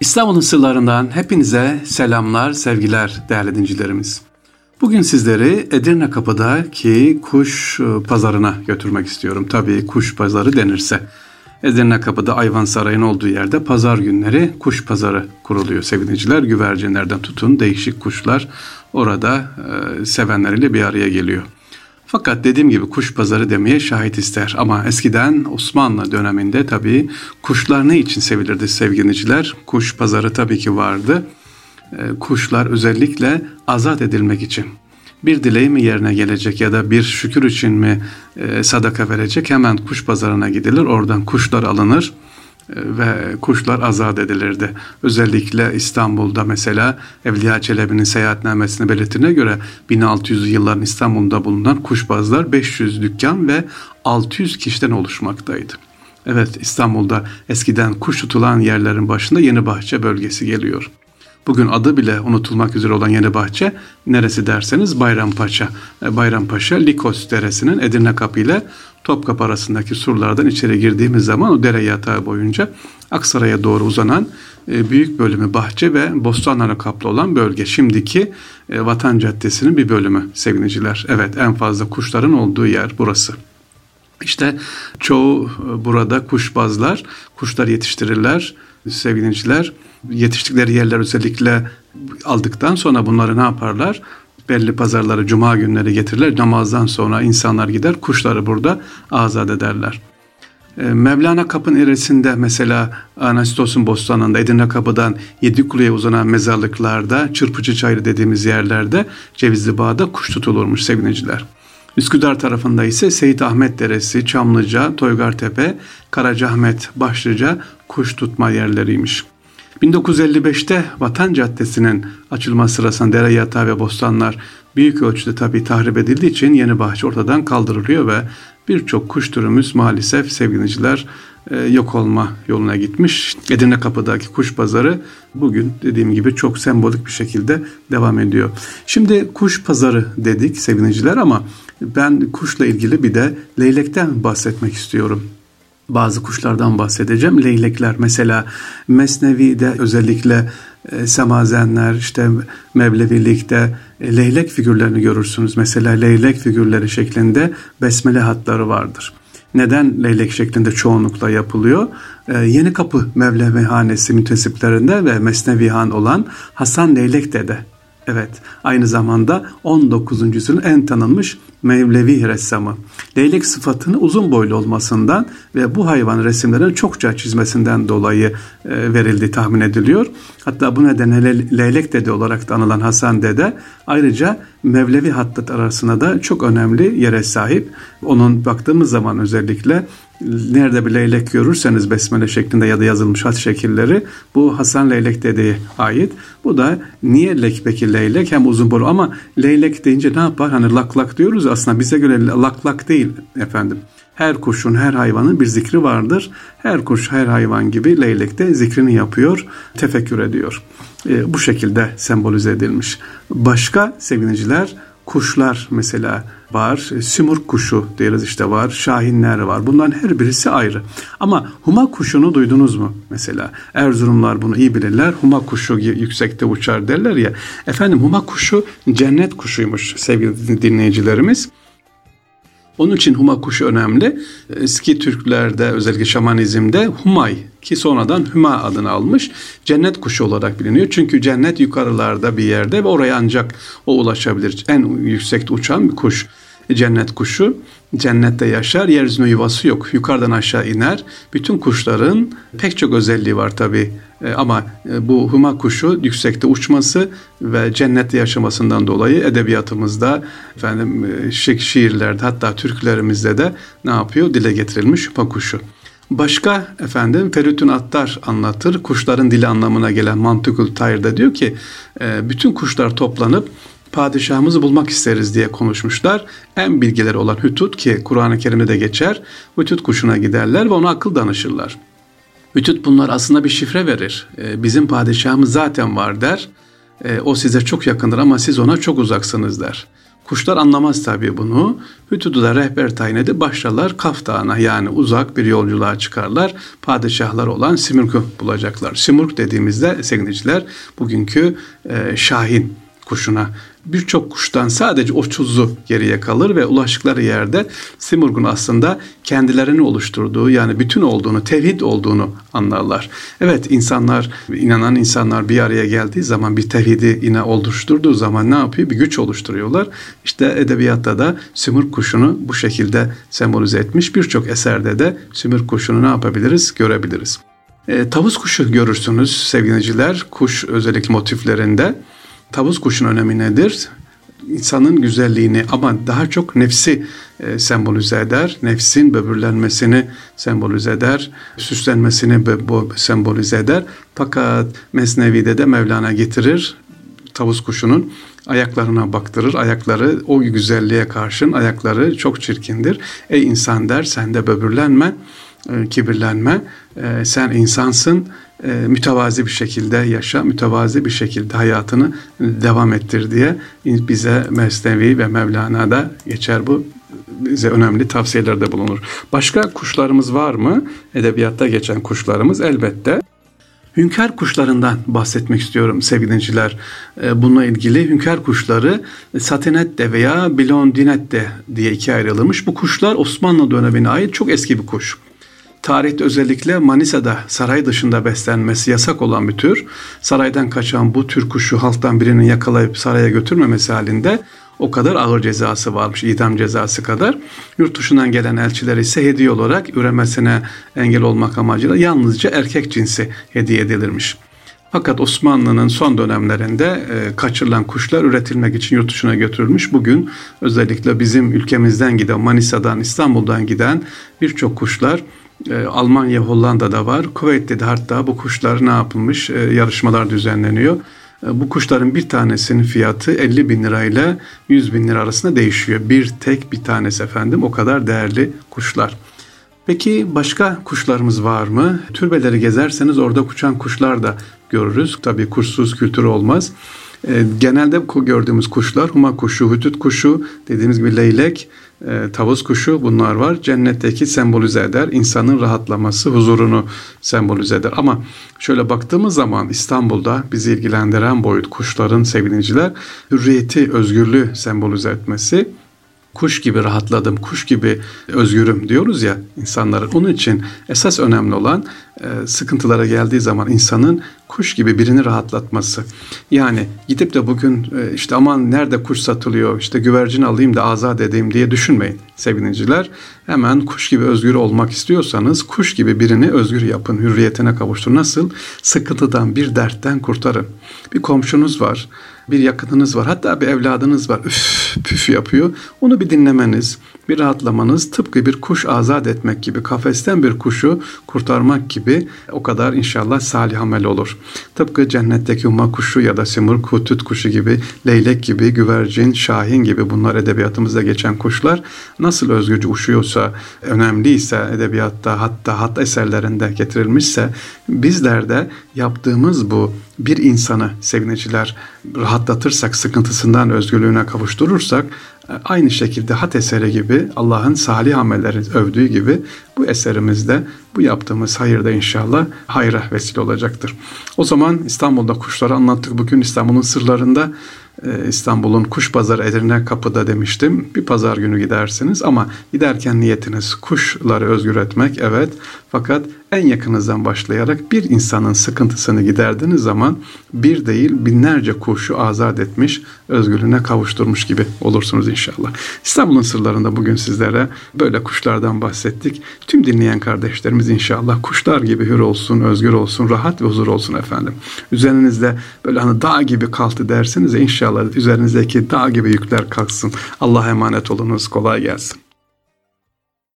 İstanbul'un sırlarından hepinize selamlar, sevgiler değerli dincilerimiz. Bugün sizleri Edirne Kapı'daki kuş e, pazarına götürmek istiyorum. Tabii kuş pazarı denirse. Edirne Kapı'da Ayvansaray'ın olduğu yerde pazar günleri kuş pazarı kuruluyor sevgiliciler. Güvercinlerden tutun değişik kuşlar orada e, sevenleriyle bir araya geliyor. Fakat dediğim gibi kuş pazarı demeye şahit ister. Ama eskiden Osmanlı döneminde tabii kuşlar ne için sevilirdi sevgiliciler? Kuş pazarı tabii ki vardı. Ee, kuşlar özellikle azat edilmek için. Bir dileği mi yerine gelecek ya da bir şükür için mi e, sadaka verecek hemen kuş pazarına gidilir. Oradan kuşlar alınır ve kuşlar azat edilirdi. Özellikle İstanbul'da mesela Evliya Çelebi'nin seyahatnamesini belirttiğine göre 1600 yılların İstanbul'da bulunan kuşbazlar 500 dükkan ve 600 kişiden oluşmaktaydı. Evet İstanbul'da eskiden kuş tutulan yerlerin başında Yeni Bahçe bölgesi geliyor. Bugün adı bile unutulmak üzere olan Yeni Bahçe neresi derseniz Bayrampaşa. E, Bayrampaşa Likos Deresi'nin Edirne Kapı ile Topkapı arasındaki surlardan içeri girdiğimiz zaman o dere yatağı boyunca Aksaray'a doğru uzanan e, büyük bölümü bahçe ve bostanlara kaplı olan bölge. Şimdiki e, Vatan Caddesi'nin bir bölümü sevgiliciler. Evet en fazla kuşların olduğu yer burası. İşte çoğu burada kuşbazlar, kuşlar yetiştirirler sevgiliciler yetiştikleri yerler özellikle aldıktan sonra bunları ne yaparlar? Belli pazarları, cuma günleri getirirler. Namazdan sonra insanlar gider, kuşları burada azat ederler. Ee, Mevlana Kapı'nın ilerisinde mesela Anastos'un bostanında Edirne Kapı'dan Yedikulu'ya uzanan mezarlıklarda, Çırpıcı Çayırı dediğimiz yerlerde Cevizli Bağ'da kuş tutulurmuş sevgiliciler. Üsküdar tarafında ise Seyit Ahmet Deresi, Çamlıca, Toygartepe, Karacaahmet, Başlıca kuş tutma yerleriymiş. 1955'te Vatan Caddesi'nin açılma sırasında dere yatağı ve bostanlar büyük ölçüde tabii tahrip edildiği için yeni bahçe ortadan kaldırılıyor ve birçok kuş türümüz maalesef sevgiliciler e, yok olma yoluna gitmiş. Edirne Kapı'daki kuş pazarı bugün dediğim gibi çok sembolik bir şekilde devam ediyor. Şimdi kuş pazarı dedik sevgiliciler ama ben kuşla ilgili bir de leylekten bahsetmek istiyorum bazı kuşlardan bahsedeceğim. Leylekler mesela Mesnevi'de özellikle e, semazenler işte Mevlevilikte e, leylek figürlerini görürsünüz. Mesela leylek figürleri şeklinde besmele hatları vardır. Neden leylek şeklinde çoğunlukla yapılıyor? Ee, Yeni Kapı Mevlevihanesi mütesiplerinde ve Mesnevihan olan Hasan Leylek Dede Evet, aynı zamanda 19. yüzyılın en tanınmış Mevlevi ressamı. Leylek sıfatını uzun boylu olmasından ve bu hayvan resimlerini çokça çizmesinden dolayı e, verildiği tahmin ediliyor. Hatta bu nedenle Leylek Dede olarak da anılan Hasan Dede ayrıca Mevlevi hattat arasında da çok önemli yere sahip. Onun baktığımız zaman özellikle nerede bir leylek görürseniz besmele şeklinde ya da yazılmış hat şekilleri bu Hasan Leylek dedeye ait. Bu da niye lek peki leylek hem uzun boylu ama leylek deyince ne yapar? Hani lak lak diyoruz aslında bize göre lak lak değil efendim. Her kuşun, her hayvanın bir zikri vardır. Her kuş, her hayvan gibi leylek de zikrini yapıyor, tefekkür ediyor. E, bu şekilde sembolize edilmiş. Başka seviniciler kuşlar mesela var. E, Simurg kuşu deriz işte var. Şahinler var. Bunların her birisi ayrı. Ama huma kuşunu duydunuz mu mesela? Erzurumlar bunu iyi bilirler. Huma kuşu yüksekte uçar derler ya. Efendim huma kuşu cennet kuşuymuş sevgili dinleyicilerimiz. Onun için huma kuşu önemli. Eski Türklerde özellikle şamanizmde humay ki sonradan hüma adını almış cennet kuşu olarak biliniyor. Çünkü cennet yukarılarda bir yerde ve oraya ancak o ulaşabilir. En yüksekte uçan bir kuş cennet kuşu. Cennette yaşar, yeryüzünde yuvası yok. Yukarıdan aşağı iner. Bütün kuşların pek çok özelliği var tabi. E, ama e, bu huma kuşu yüksekte uçması ve cennette yaşamasından dolayı edebiyatımızda, efendim e, şi şiirlerde hatta türkülerimizde de ne yapıyor? Dile getirilmiş huma kuşu. Başka efendim Feritün Attar anlatır. Kuşların dili anlamına gelen Mantıkül Tayır'da diyor ki bütün kuşlar toplanıp padişahımızı bulmak isteriz diye konuşmuşlar. En bilgileri olan Hütut ki Kur'an-ı Kerim'de de geçer. Hütut kuşuna giderler ve ona akıl danışırlar. Hütut bunlar aslında bir şifre verir. Ee, bizim padişahımız zaten var der. Ee, o size çok yakındır ama siz ona çok uzaksınız der. Kuşlar anlamaz tabii bunu. Hütudu'da rehber tayin edip başlarlar Kaf Dağı'na yani uzak bir yolculuğa çıkarlar. Padişahlar olan Simurg'u bulacaklar. Simurg dediğimizde sevgiliciler bugünkü e, Şahin kuşuna birçok kuştan sadece 30'u geriye kalır ve ulaştıkları yerde Simurg'un aslında kendilerini oluşturduğu yani bütün olduğunu, tevhid olduğunu anlarlar. Evet insanlar, inanan insanlar bir araya geldiği zaman bir tevhidi yine oluşturduğu zaman ne yapıyor? Bir güç oluşturuyorlar. İşte edebiyatta da Simurg kuşunu bu şekilde sembolize etmiş. Birçok eserde de Simurg kuşunu ne yapabiliriz? Görebiliriz. E, tavus kuşu görürsünüz sevgiliciler. Kuş özellikle motiflerinde. Tavus kuşun önemi nedir? İnsanın güzelliğini ama daha çok nefsi e, sembolize eder. Nefsin böbürlenmesini sembolize eder. Süslenmesini bu sembolize eder. Fakat Mesnevi'de de Mevlana getirir tavus kuşunun ayaklarına baktırır. Ayakları o güzelliğe karşın ayakları çok çirkindir. Ey insan der sen de böbürlenme, e, kibirlenme. E, sen insansın e, mütevazi bir şekilde yaşa, mütevazi bir şekilde hayatını devam ettir diye bize Mesnevi ve Mevlana'da geçer bu bize önemli tavsiyelerde bulunur. Başka kuşlarımız var mı? Edebiyatta geçen kuşlarımız elbette. Hünkar kuşlarından bahsetmek istiyorum sevgili dinciler. E, bununla ilgili hünkar kuşları satinette veya blondinette diye ikiye ayrılmış. Bu kuşlar Osmanlı dönemine ait çok eski bir kuş tarihte özellikle Manisa'da saray dışında beslenmesi yasak olan bir tür. Saraydan kaçan bu tür kuşu halktan birinin yakalayıp saraya götürmemesi halinde o kadar ağır cezası varmış, idam cezası kadar. Yurt dışından gelen elçiler ise hediye olarak üremesine engel olmak amacıyla yalnızca erkek cinsi hediye edilirmiş. Fakat Osmanlı'nın son dönemlerinde e, kaçırılan kuşlar üretilmek için yurt dışına götürülmüş. Bugün özellikle bizim ülkemizden giden, Manisa'dan, İstanbul'dan giden birçok kuşlar e, Almanya, Hollanda'da var. Kuveyt'te de hatta bu kuşlar ne yapılmış? E, yarışmalar düzenleniyor. E, bu kuşların bir tanesinin fiyatı 50 bin lirayla 100 bin lira arasında değişiyor. Bir tek bir tanesi efendim o kadar değerli kuşlar. Peki başka kuşlarımız var mı? Türbeleri gezerseniz orada uçan kuşlar da görürüz. Tabii kuşsuz kültür olmaz. E, genelde gördüğümüz kuşlar huma kuşu, hütüt kuşu, dediğimiz gibi leylek, e, tavus kuşu bunlar var. Cennetteki sembolize eder. insanın rahatlaması, huzurunu sembolize eder. Ama şöyle baktığımız zaman İstanbul'da bizi ilgilendiren boyut kuşların sevgiliciler hürriyeti, özgürlüğü sembolize etmesi kuş gibi rahatladım, kuş gibi özgürüm diyoruz ya insanların. Onun için esas önemli olan e, sıkıntılara geldiği zaman insanın kuş gibi birini rahatlatması. Yani gidip de bugün e, işte aman nerede kuş satılıyor, işte güvercin alayım da azat edeyim diye düşünmeyin sevgiliciler. Hemen kuş gibi özgür olmak istiyorsanız kuş gibi birini özgür yapın, hürriyetine kavuşturun. Nasıl? Sıkıntıdan, bir dertten kurtarın. Bir komşunuz var bir yakınınız var hatta bir evladınız var üf püf yapıyor onu bir dinlemeniz bir rahatlamanız tıpkı bir kuş azat etmek gibi kafesten bir kuşu kurtarmak gibi o kadar inşallah salih amel olur. Tıpkı cennetteki umma kuşu ya da simur kutut kuşu gibi leylek gibi güvercin şahin gibi bunlar edebiyatımızda geçen kuşlar nasıl özgürce uçuyorsa önemliyse edebiyatta hatta hat eserlerinde getirilmişse bizler de yaptığımız bu bir insanı sevineciler rahatlatırsak, sıkıntısından özgürlüğüne kavuşturursak aynı şekilde hat eseri gibi Allah'ın salih amelleri övdüğü gibi bu eserimizde bu yaptığımız hayırda inşallah hayra vesile olacaktır. O zaman İstanbul'da kuşları anlattık. Bugün İstanbul'un sırlarında e, İstanbul'un kuş pazarı Edirne Kapı'da demiştim. Bir pazar günü gidersiniz ama giderken niyetiniz kuşları özgür etmek evet. Fakat en yakınızdan başlayarak bir insanın sıkıntısını giderdiğiniz zaman bir değil binlerce kuşu azat etmiş, özgürlüğüne kavuşturmuş gibi olursunuz inşallah. İstanbul'un sırlarında bugün sizlere böyle kuşlardan bahsettik. Tüm dinleyen kardeşlerimiz inşallah kuşlar gibi hür olsun, özgür olsun, rahat ve huzur olsun efendim. Üzerinizde böyle hani dağ gibi kalktı dersiniz inşallah üzerinizdeki dağ gibi yükler kalksın. Allah'a emanet olunuz. Kolay gelsin.